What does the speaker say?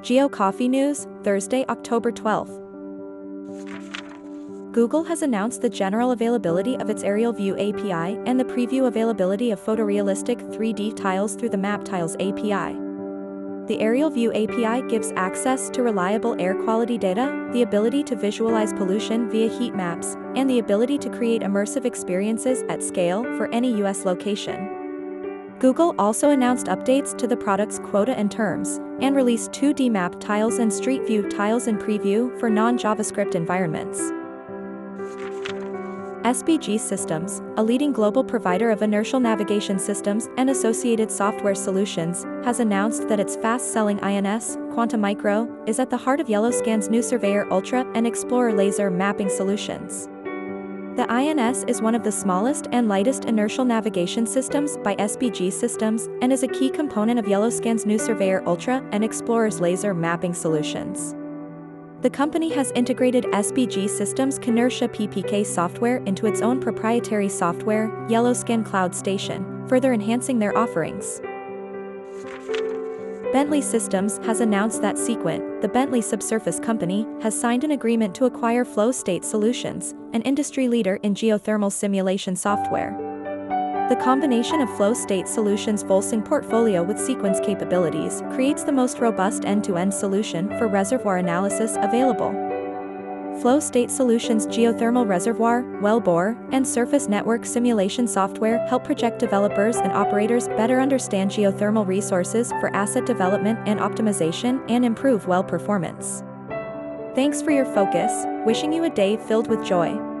Geo Coffee News, Thursday, October 12th. Google has announced the general availability of its Aerial View API and the preview availability of photorealistic 3D tiles through the Map Tiles API. The Aerial View API gives access to reliable air quality data, the ability to visualize pollution via heat maps, and the ability to create immersive experiences at scale for any US location. Google also announced updates to the product's quota and terms, and released 2D map tiles and Street View tiles in preview for non-JavaScript environments. SBG Systems, a leading global provider of inertial navigation systems and associated software solutions, has announced that its fast-selling INS, Quanta Micro, is at the heart of Yellowscan's new Surveyor Ultra and Explorer laser mapping solutions. The INS is one of the smallest and lightest inertial navigation systems by SBG Systems and is a key component of Yellowscan's new Surveyor Ultra and Explorer's laser mapping solutions. The company has integrated SBG Systems' Qinertia PPK software into its own proprietary software, Yellowscan Cloud Station, further enhancing their offerings. Bentley Systems has announced that Seequent, the Bentley subsurface company, has signed an agreement to acquire Flow State Solutions, an industry leader in geothermal simulation software. The combination of Flow State Solutions' Volsung portfolio with Seequent's capabilities creates the most robust end-to-end solution for reservoir analysis available. Flow State Solutions geothermal reservoir, wellbore, and surface network simulation software help project developers and operators better understand geothermal resources for asset development and optimization and improve well performance. Thanks for your focus, wishing you a day filled with joy.